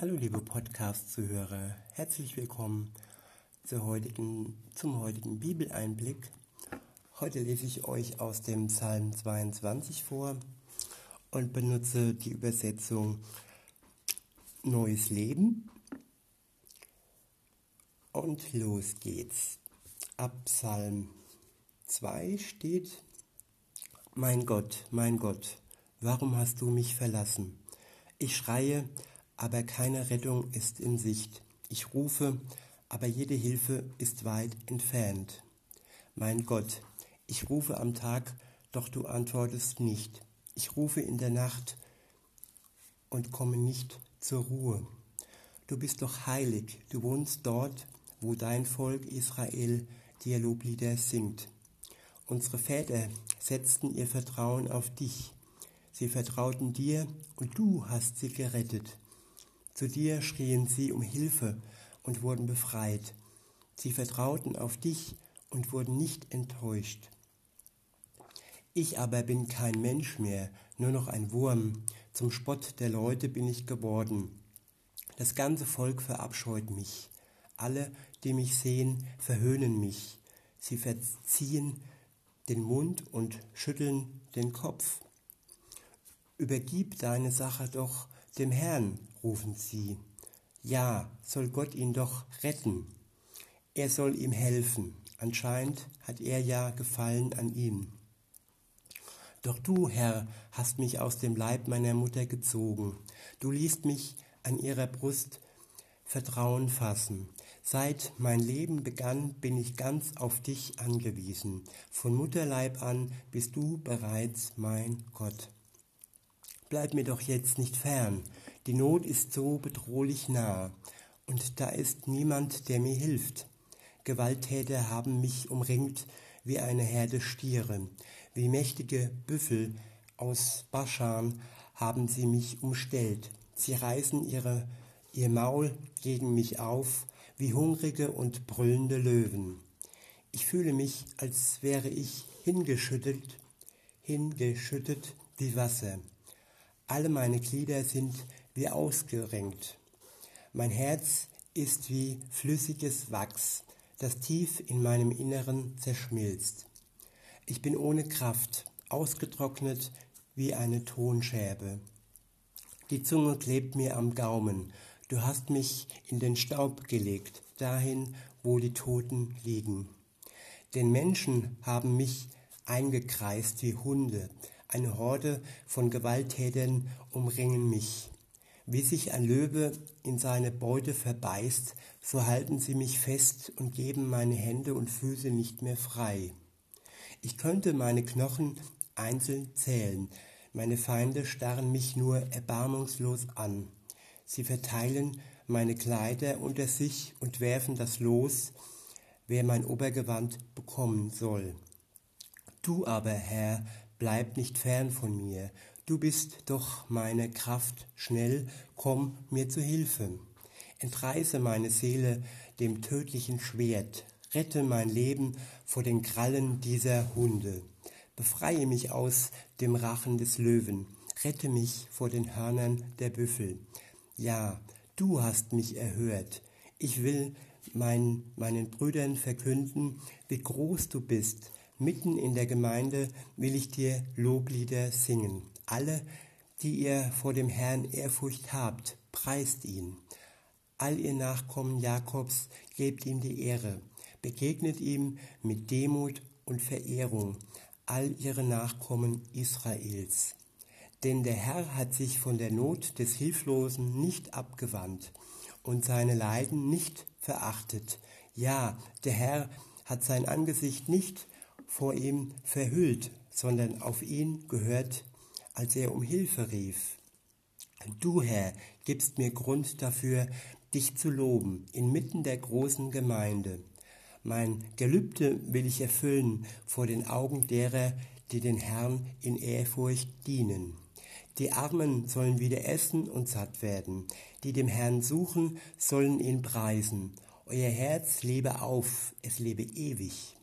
Hallo liebe Podcast-Zuhörer, herzlich willkommen heutigen, zum heutigen Bibeleinblick. Heute lese ich euch aus dem Psalm 22 vor und benutze die Übersetzung Neues Leben. Und los geht's. Ab Psalm 2 steht, Mein Gott, mein Gott, warum hast du mich verlassen? Ich schreie, aber keine Rettung ist in Sicht. Ich rufe, aber jede Hilfe ist weit entfernt. Mein Gott, ich rufe am Tag, doch du antwortest nicht. Ich rufe in der Nacht und komme nicht zur Ruhe. Du bist doch heilig, du wohnst dort, wo dein Volk Israel dir Loblieder singt. Unsere Väter setzten ihr Vertrauen auf dich. Sie vertrauten dir und du hast sie gerettet. Zu dir schrien sie um Hilfe und wurden befreit. Sie vertrauten auf dich und wurden nicht enttäuscht. Ich aber bin kein Mensch mehr, nur noch ein Wurm. Zum Spott der Leute bin ich geworden. Das ganze Volk verabscheut mich. Alle, die mich sehen, verhöhnen mich. Sie verziehen den Mund und schütteln den Kopf. Übergib deine Sache doch dem Herrn, rufen sie. Ja, soll Gott ihn doch retten. Er soll ihm helfen. Anscheinend hat er ja Gefallen an ihm. Doch du, Herr, hast mich aus dem Leib meiner Mutter gezogen. Du ließt mich an ihrer Brust Vertrauen fassen. Seit mein Leben begann, bin ich ganz auf dich angewiesen. Von Mutterleib an bist du bereits mein Gott. Bleib mir doch jetzt nicht fern, die Not ist so bedrohlich nah, und da ist niemand, der mir hilft. Gewalttäter haben mich umringt wie eine Herde Stiere, wie mächtige Büffel aus Baschan haben sie mich umstellt. Sie reißen ihre, ihr Maul gegen mich auf, wie hungrige und brüllende Löwen. Ich fühle mich, als wäre ich hingeschüttet, hingeschüttet wie Wasser. Alle meine Glieder sind wie ausgerenkt. Mein Herz ist wie flüssiges Wachs, das tief in meinem Inneren zerschmilzt. Ich bin ohne Kraft, ausgetrocknet wie eine Tonscherbe. Die Zunge klebt mir am Gaumen. Du hast mich in den Staub gelegt, dahin, wo die Toten liegen. Denn Menschen haben mich eingekreist wie Hunde. Eine Horde von Gewalttätern umringen mich. Wie sich ein Löwe in seine Beute verbeißt, so halten sie mich fest und geben meine Hände und Füße nicht mehr frei. Ich könnte meine Knochen einzeln zählen, meine Feinde starren mich nur erbarmungslos an. Sie verteilen meine Kleider unter sich und werfen das Los, wer mein Obergewand bekommen soll. Du aber, Herr, bleib nicht fern von mir, Du bist doch meine Kraft, schnell komm mir zu Hilfe. Entreiße meine Seele dem tödlichen Schwert, rette mein Leben vor den Krallen dieser Hunde. Befreie mich aus dem Rachen des Löwen, rette mich vor den Hörnern der Büffel. Ja, du hast mich erhört. Ich will mein, meinen Brüdern verkünden, wie groß du bist. Mitten in der Gemeinde will ich dir Loblieder singen alle, die ihr vor dem Herrn Ehrfurcht habt, preist ihn. All ihr Nachkommen Jakobs, gebt ihm die Ehre, begegnet ihm mit Demut und Verehrung, all ihre Nachkommen Israels. Denn der Herr hat sich von der Not des Hilflosen nicht abgewandt und seine Leiden nicht verachtet. Ja, der Herr hat sein Angesicht nicht vor ihm verhüllt, sondern auf ihn gehört als er um Hilfe rief. Du, Herr, gibst mir Grund dafür, dich zu loben, inmitten der großen Gemeinde. Mein Gelübde will ich erfüllen vor den Augen derer, die den Herrn in Ehrfurcht dienen. Die Armen sollen wieder essen und satt werden. Die dem Herrn suchen, sollen ihn preisen. Euer Herz lebe auf, es lebe ewig.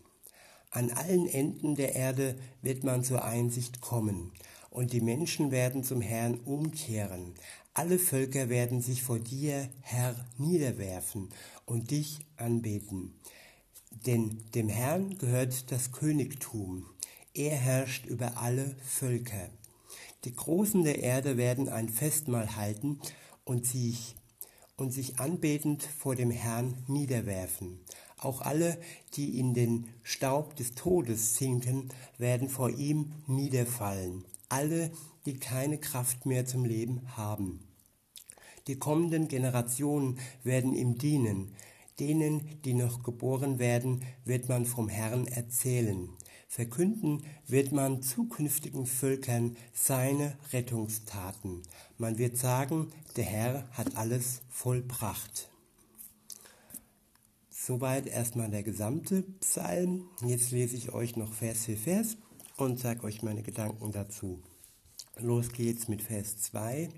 An allen Enden der Erde wird man zur Einsicht kommen und die Menschen werden zum Herrn umkehren. Alle Völker werden sich vor dir, Herr, niederwerfen und dich anbeten. Denn dem Herrn gehört das Königtum. Er herrscht über alle Völker. Die Großen der Erde werden ein Festmahl halten und sich, und sich anbetend vor dem Herrn niederwerfen. Auch alle, die in den Staub des Todes sinken, werden vor ihm niederfallen. Alle, die keine Kraft mehr zum Leben haben. Die kommenden Generationen werden ihm dienen. Denen, die noch geboren werden, wird man vom Herrn erzählen. Verkünden wird man zukünftigen Völkern seine Rettungstaten. Man wird sagen, der Herr hat alles vollbracht. Soweit erstmal der gesamte Psalm. Jetzt lese ich euch noch Vers für Vers und sage euch meine Gedanken dazu. Los geht's mit Vers 2.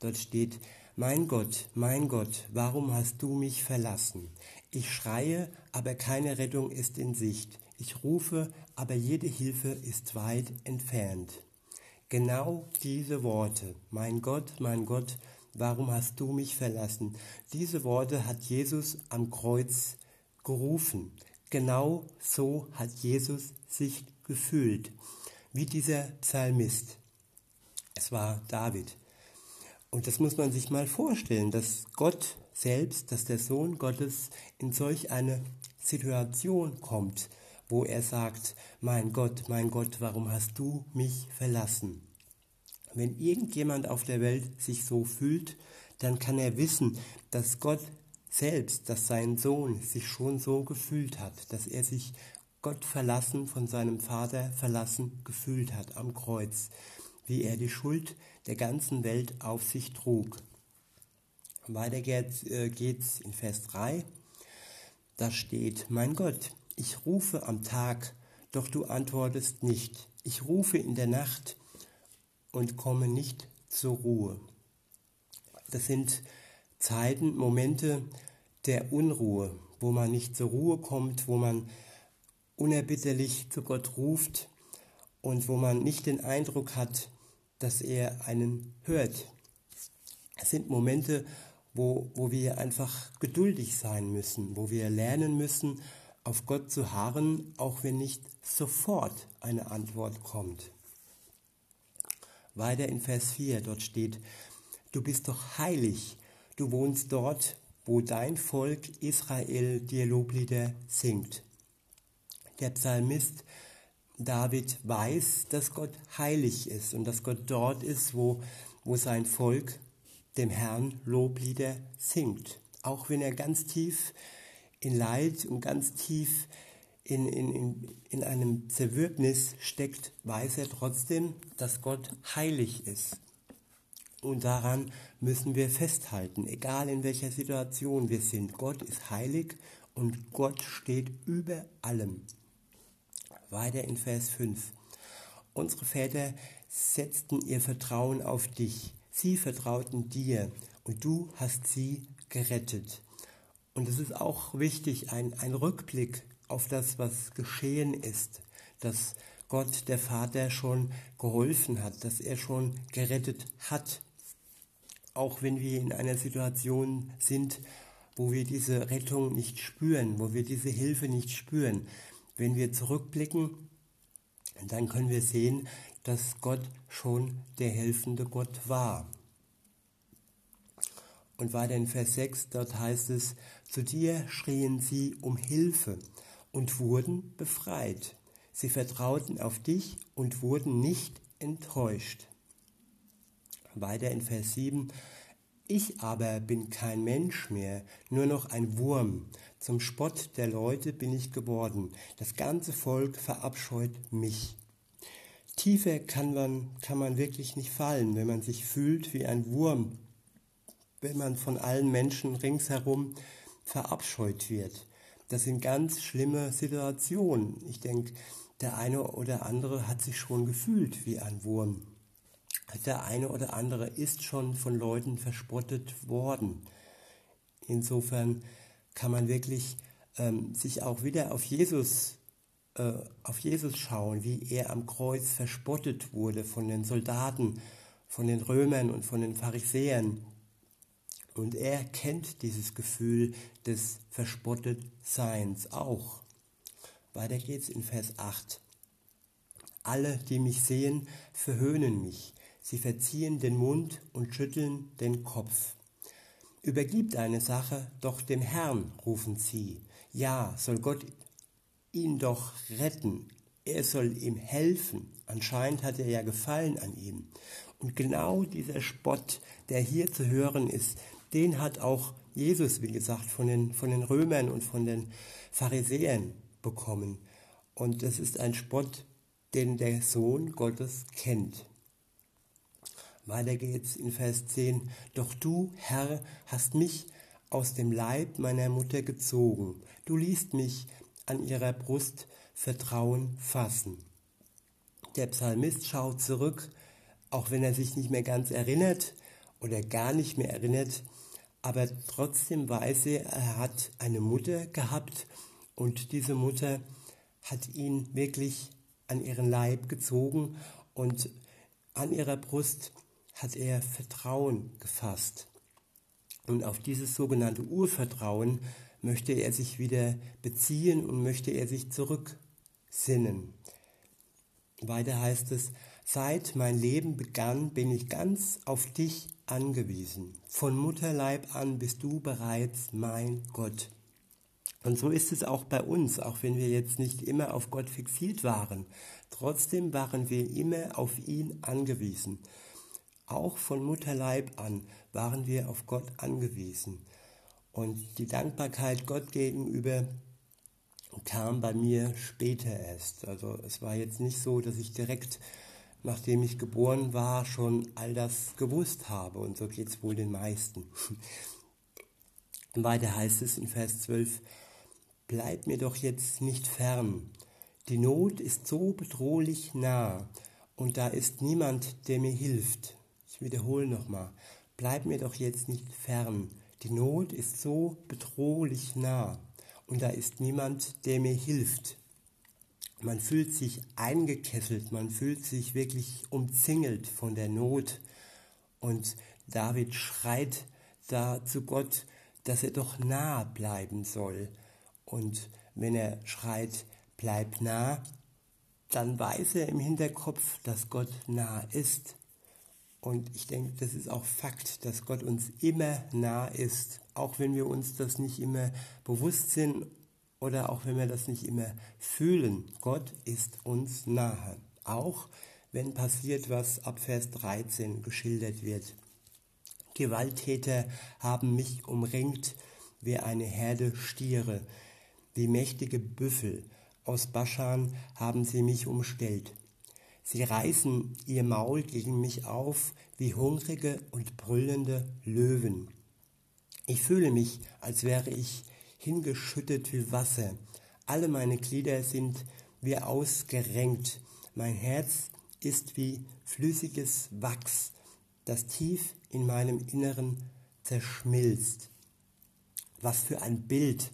Dort steht, mein Gott, mein Gott, warum hast du mich verlassen? Ich schreie, aber keine Rettung ist in Sicht. Ich rufe, aber jede Hilfe ist weit entfernt. Genau diese Worte, mein Gott, mein Gott, warum hast du mich verlassen? Diese Worte hat Jesus am Kreuz gerufen. Genau so hat Jesus sich gefühlt, wie dieser Psalmist. Es war David. Und das muss man sich mal vorstellen, dass Gott selbst, dass der Sohn Gottes in solch eine Situation kommt, wo er sagt, mein Gott, mein Gott, warum hast du mich verlassen? Wenn irgendjemand auf der Welt sich so fühlt, dann kann er wissen, dass Gott selbst, dass sein Sohn sich schon so gefühlt hat, dass er sich Gott verlassen, von seinem Vater verlassen gefühlt hat am Kreuz, wie er die Schuld der ganzen Welt auf sich trug. Weiter geht's, äh, geht's in Vers 3. Da steht, mein Gott, ich rufe am Tag, doch du antwortest nicht. Ich rufe in der Nacht und komme nicht zur Ruhe. Das sind Zeiten, Momente der Unruhe, wo man nicht zur Ruhe kommt, wo man unerbitterlich zu Gott ruft und wo man nicht den Eindruck hat, dass er einen hört. Es sind Momente, wo, wo wir einfach geduldig sein müssen, wo wir lernen müssen, auf Gott zu harren, auch wenn nicht sofort eine Antwort kommt. Weiter in Vers 4, dort steht, du bist doch heilig, du wohnst dort, wo dein Volk Israel dir Loblieder singt. Der Psalmist David weiß, dass Gott heilig ist und dass Gott dort ist, wo, wo sein Volk dem Herrn Loblieder singt. Auch wenn er ganz tief in Leid und ganz tief in, in, in, in einem Zerwürgnis steckt, weiß er trotzdem, dass Gott heilig ist. Und daran müssen wir festhalten, egal in welcher Situation wir sind. Gott ist heilig und Gott steht über allem. Weiter in Vers 5. Unsere Väter setzten ihr Vertrauen auf dich. Sie vertrauten dir und du hast sie gerettet. Und es ist auch wichtig, ein, ein Rückblick auf das, was geschehen ist, dass Gott, der Vater, schon geholfen hat, dass er schon gerettet hat. Auch wenn wir in einer Situation sind, wo wir diese Rettung nicht spüren, wo wir diese Hilfe nicht spüren. Wenn wir zurückblicken, dann können wir sehen, dass Gott schon der helfende Gott war. Und weiter in Vers 6, dort heißt es, zu dir schrien sie um Hilfe und wurden befreit. Sie vertrauten auf dich und wurden nicht enttäuscht. Weiter in Vers 7, ich aber bin kein Mensch mehr, nur noch ein Wurm. Zum Spott der Leute bin ich geworden. Das ganze Volk verabscheut mich. Tiefer kann man, kann man wirklich nicht fallen, wenn man sich fühlt wie ein Wurm, wenn man von allen Menschen ringsherum verabscheut wird. Das sind ganz schlimme Situationen. Ich denke, der eine oder andere hat sich schon gefühlt wie ein Wurm der eine oder andere ist schon von Leuten verspottet worden. Insofern kann man wirklich ähm, sich auch wieder auf Jesus, äh, auf Jesus schauen, wie er am Kreuz verspottet wurde von den Soldaten, von den Römern und von den Pharisäern. Und er kennt dieses Gefühl des Verspottetseins auch. Weiter geht's in Vers 8. Alle, die mich sehen, verhöhnen mich. Sie verziehen den Mund und schütteln den Kopf. Übergibt eine Sache doch dem Herrn, rufen sie. Ja, soll Gott ihn doch retten. Er soll ihm helfen. Anscheinend hat er ja Gefallen an ihm. Und genau dieser Spott, der hier zu hören ist, den hat auch Jesus, wie gesagt, von den, von den Römern und von den Pharisäern bekommen. Und das ist ein Spott, den der Sohn Gottes kennt. Weiter geht's in Vers 10. Doch du, Herr, hast mich aus dem Leib meiner Mutter gezogen. Du liest mich an ihrer Brust Vertrauen fassen. Der Psalmist schaut zurück, auch wenn er sich nicht mehr ganz erinnert oder gar nicht mehr erinnert, aber trotzdem weiß er, er hat eine Mutter gehabt und diese Mutter hat ihn wirklich an ihren Leib gezogen und an ihrer Brust hat er Vertrauen gefasst. Und auf dieses sogenannte Urvertrauen möchte er sich wieder beziehen und möchte er sich zurücksinnen. Weiter heißt es, seit mein Leben begann, bin ich ganz auf dich angewiesen. Von Mutterleib an bist du bereits mein Gott. Und so ist es auch bei uns, auch wenn wir jetzt nicht immer auf Gott fixiert waren. Trotzdem waren wir immer auf ihn angewiesen. Auch von Mutterleib an waren wir auf Gott angewiesen. Und die Dankbarkeit Gott gegenüber kam bei mir später erst. Also es war jetzt nicht so, dass ich direkt, nachdem ich geboren war, schon all das gewusst habe. Und so geht es wohl den meisten. Weiter heißt es in Vers 12, Bleib mir doch jetzt nicht fern. Die Not ist so bedrohlich nah und da ist niemand, der mir hilft. Ich wiederhole nochmal, bleib mir doch jetzt nicht fern. Die Not ist so bedrohlich nah und da ist niemand, der mir hilft. Man fühlt sich eingekesselt, man fühlt sich wirklich umzingelt von der Not. Und David schreit da zu Gott, dass er doch nah bleiben soll. Und wenn er schreit, bleib nah, dann weiß er im Hinterkopf, dass Gott nah ist. Und ich denke, das ist auch Fakt, dass Gott uns immer nah ist, auch wenn wir uns das nicht immer bewusst sind oder auch wenn wir das nicht immer fühlen. Gott ist uns nahe, auch wenn passiert, was ab Vers 13 geschildert wird. Gewalttäter haben mich umringt wie eine Herde Stiere, wie mächtige Büffel. Aus Baschan haben sie mich umstellt. Sie reißen ihr Maul gegen mich auf wie hungrige und brüllende Löwen. Ich fühle mich, als wäre ich hingeschüttet wie Wasser. Alle meine Glieder sind wie ausgerenkt. Mein Herz ist wie flüssiges Wachs, das tief in meinem Inneren zerschmilzt. Was für ein Bild,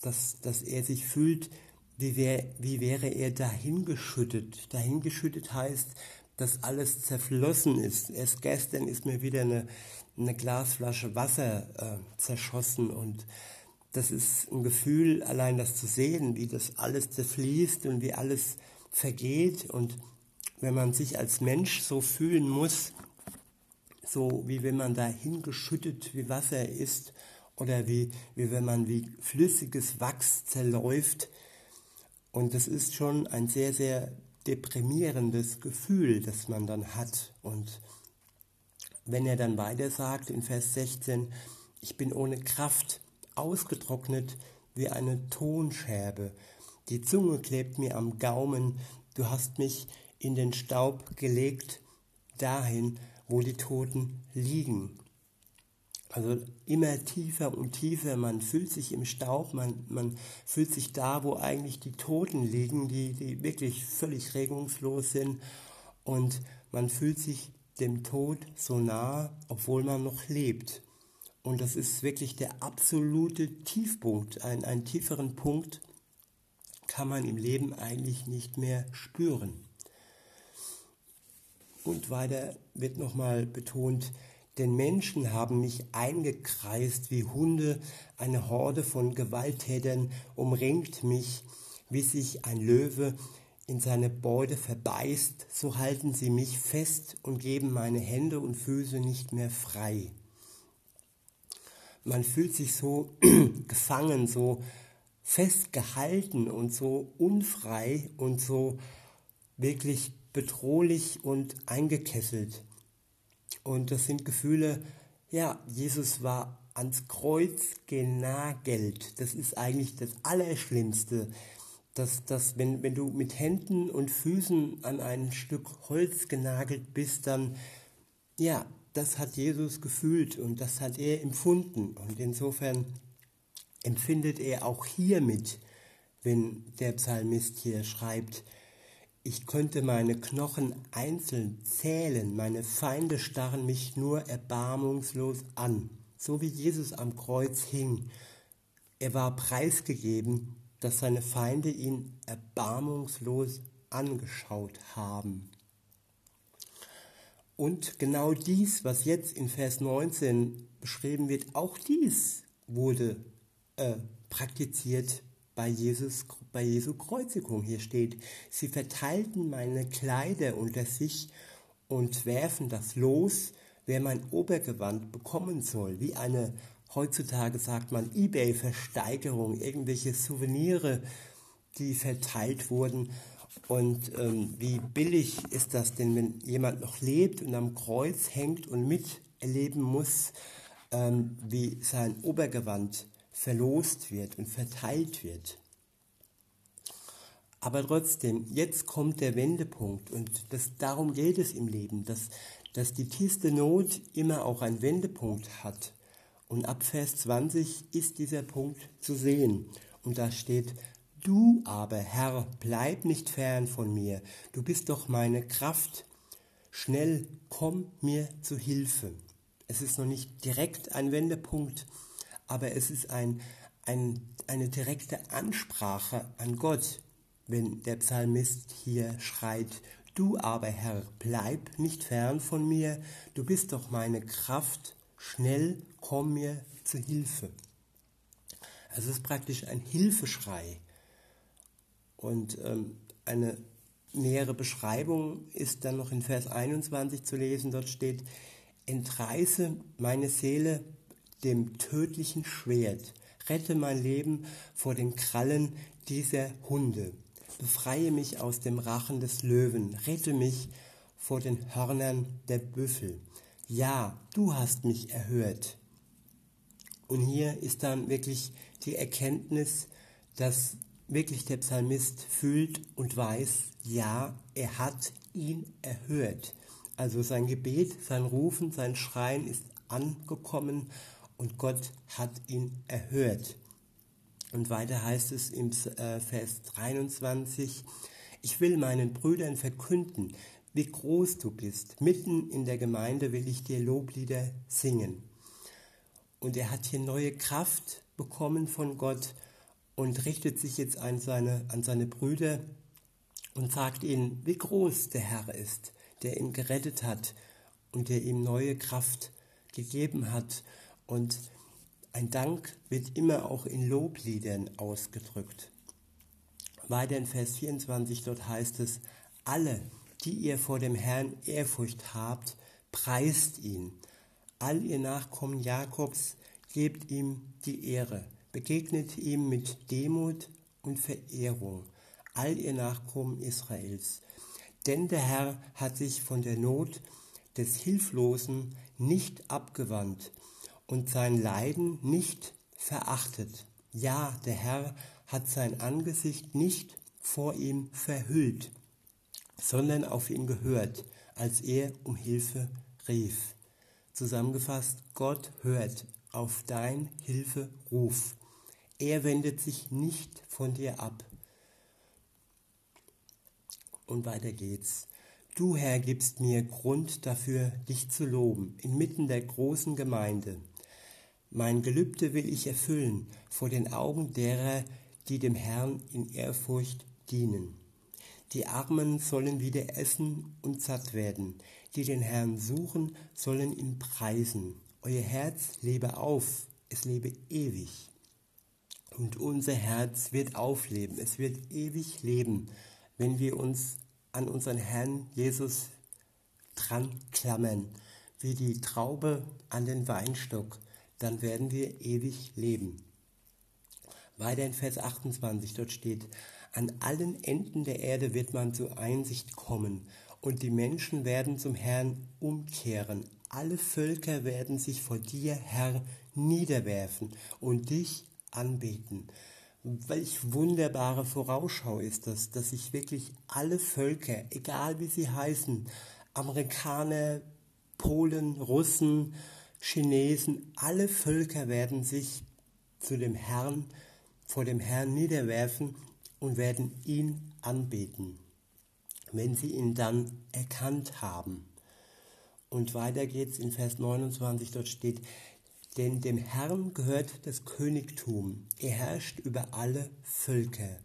dass, dass er sich fühlt wie, wär, wie wäre er dahingeschüttet? Dahingeschüttet heißt, dass alles zerflossen ist. Erst gestern ist mir wieder eine, eine Glasflasche Wasser äh, zerschossen und das ist ein Gefühl, allein das zu sehen, wie das alles zerfließt und wie alles vergeht und wenn man sich als Mensch so fühlen muss, so wie wenn man dahingeschüttet wie Wasser ist oder wie, wie wenn man wie flüssiges Wachs zerläuft, und das ist schon ein sehr, sehr deprimierendes Gefühl, das man dann hat. Und wenn er dann weiter sagt in Vers 16, ich bin ohne Kraft, ausgetrocknet wie eine Tonscherbe, die Zunge klebt mir am Gaumen, du hast mich in den Staub gelegt, dahin, wo die Toten liegen. Also immer tiefer und tiefer, man fühlt sich im Staub, man, man fühlt sich da, wo eigentlich die Toten liegen, die, die wirklich völlig regungslos sind. Und man fühlt sich dem Tod so nah, obwohl man noch lebt. Und das ist wirklich der absolute Tiefpunkt. Ein, einen tieferen Punkt kann man im Leben eigentlich nicht mehr spüren. Und weiter wird nochmal betont, denn Menschen haben mich eingekreist wie Hunde, eine Horde von Gewalttätern umringt mich, wie sich ein Löwe in seine Beute verbeißt, so halten sie mich fest und geben meine Hände und Füße nicht mehr frei. Man fühlt sich so gefangen, so festgehalten und so unfrei und so wirklich bedrohlich und eingekesselt. Und das sind Gefühle, ja, Jesus war ans Kreuz genagelt. Das ist eigentlich das Allerschlimmste. Dass, dass wenn, wenn du mit Händen und Füßen an ein Stück Holz genagelt bist, dann, ja, das hat Jesus gefühlt und das hat er empfunden. Und insofern empfindet er auch hiermit, wenn der Psalmist hier schreibt, ich könnte meine Knochen einzeln zählen, meine Feinde starren mich nur erbarmungslos an, so wie Jesus am Kreuz hing. Er war preisgegeben, dass seine Feinde ihn erbarmungslos angeschaut haben. Und genau dies, was jetzt in Vers 19 beschrieben wird, auch dies wurde äh, praktiziert bei, Jesus, bei Jesu Kreuzigung. Hier steht, sie verteilten meine Kleider unter sich und werfen das Los, wer mein Obergewand bekommen soll, wie eine, heutzutage sagt man, Ebay-Versteigerung, irgendwelche Souvenire, die verteilt wurden. Und ähm, wie billig ist das denn, wenn jemand noch lebt und am Kreuz hängt und miterleben muss, ähm, wie sein Obergewand verlost wird und verteilt wird. Aber trotzdem, jetzt kommt der Wendepunkt und das, darum geht es im Leben, dass, dass die tiefste Not immer auch einen Wendepunkt hat. Und ab Vers 20 ist dieser Punkt zu sehen. Und da steht, du aber, Herr, bleib nicht fern von mir, du bist doch meine Kraft, schnell komm mir zu Hilfe. Es ist noch nicht direkt ein Wendepunkt, aber es ist ein, ein, eine direkte Ansprache an Gott, wenn der Psalmist hier schreit, Du aber, Herr, bleib nicht fern von mir, du bist doch meine Kraft, schnell komm mir zu Hilfe. Also es ist praktisch ein Hilfeschrei. Und ähm, eine nähere Beschreibung ist dann noch in Vers 21 zu lesen. Dort steht, entreiße meine Seele dem tödlichen Schwert. Rette mein Leben vor den Krallen dieser Hunde. Befreie mich aus dem Rachen des Löwen. Rette mich vor den Hörnern der Büffel. Ja, du hast mich erhört. Und hier ist dann wirklich die Erkenntnis, dass wirklich der Psalmist fühlt und weiß, ja, er hat ihn erhört. Also sein Gebet, sein Rufen, sein Schreien ist angekommen und Gott hat ihn erhört. Und weiter heißt es im äh, Vers 23, ich will meinen Brüdern verkünden, wie groß du bist. Mitten in der Gemeinde will ich dir Loblieder singen. Und er hat hier neue Kraft bekommen von Gott und richtet sich jetzt an seine, an seine Brüder und sagt ihnen, wie groß der Herr ist, der ihn gerettet hat und der ihm neue Kraft gegeben hat und ein Dank wird immer auch in Lobliedern ausgedrückt. Weiter in Vers 24 dort heißt es, alle, die ihr vor dem Herrn Ehrfurcht habt, preist ihn. All ihr Nachkommen Jakobs, gebt ihm die Ehre, begegnet ihm mit Demut und Verehrung. All ihr Nachkommen Israels. Denn der Herr hat sich von der Not des Hilflosen nicht abgewandt und sein Leiden nicht verachtet. Ja, der Herr hat sein Angesicht nicht vor ihm verhüllt, sondern auf ihn gehört, als er um Hilfe rief. Zusammengefasst, Gott hört auf dein Hilferuf. Er wendet sich nicht von dir ab. Und weiter geht's. Du, Herr, gibst mir Grund dafür, dich zu loben, inmitten der großen Gemeinde. Mein Gelübde will ich erfüllen vor den Augen derer, die dem Herrn in Ehrfurcht dienen. Die Armen sollen wieder essen und satt werden. Die den Herrn suchen, sollen ihn preisen. Euer Herz lebe auf, es lebe ewig. Und unser Herz wird aufleben, es wird ewig leben, wenn wir uns an unseren Herrn Jesus dran klammern, wie die Traube an den Weinstock, dann werden wir ewig leben. Weiter in Vers 28, dort steht, an allen Enden der Erde wird man zur Einsicht kommen und die Menschen werden zum Herrn umkehren. Alle Völker werden sich vor dir, Herr, niederwerfen und dich anbeten. Welch wunderbare Vorausschau ist das, dass sich wirklich alle Völker, egal wie sie heißen, Amerikaner, Polen, Russen, Chinesen, alle Völker werden sich zu dem Herrn, vor dem Herrn niederwerfen und werden ihn anbeten, wenn sie ihn dann erkannt haben. Und weiter geht's in Vers 29, dort steht, denn dem Herrn gehört das Königtum. Er herrscht über alle Völker.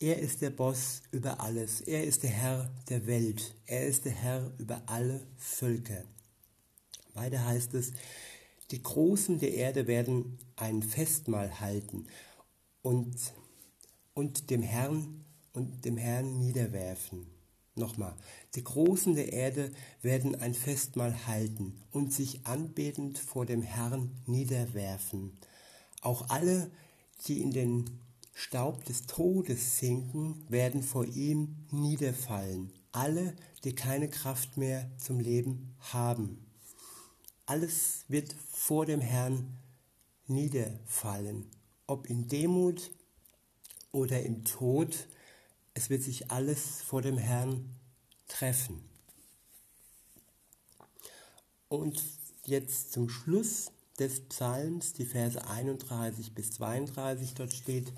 Er ist der Boss über alles. Er ist der Herr der Welt. Er ist der Herr über alle Völker. Weiter heißt es, die Großen der Erde werden ein Festmahl halten und, und dem Herrn und dem Herrn niederwerfen. Nochmal, die Großen der Erde werden ein Festmahl halten und sich anbetend vor dem Herrn niederwerfen. Auch alle, die in den Staub des Todes sinken, werden vor ihm niederfallen. Alle, die keine Kraft mehr zum Leben haben. Alles wird vor dem Herrn niederfallen, ob in Demut oder im Tod es wird sich alles vor dem Herrn treffen. Und jetzt zum Schluss des Psalms, die Verse 31 bis 32, dort steht,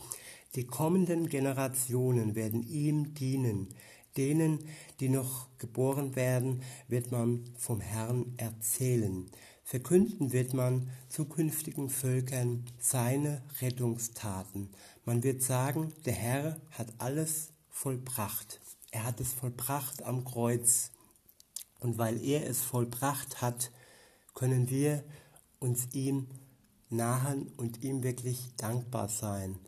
die kommenden Generationen werden ihm dienen. Denen, die noch geboren werden, wird man vom Herrn erzählen. Verkünden wird man zukünftigen Völkern seine Rettungstaten. Man wird sagen, der Herr hat alles vollbracht. Er hat es vollbracht am Kreuz. Und weil er es vollbracht hat, können wir uns ihm nahen und ihm wirklich dankbar sein.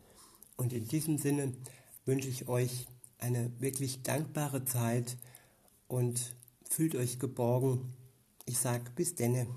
Und in diesem Sinne wünsche ich euch eine wirklich dankbare Zeit und fühlt euch geborgen. Ich sage bis denne.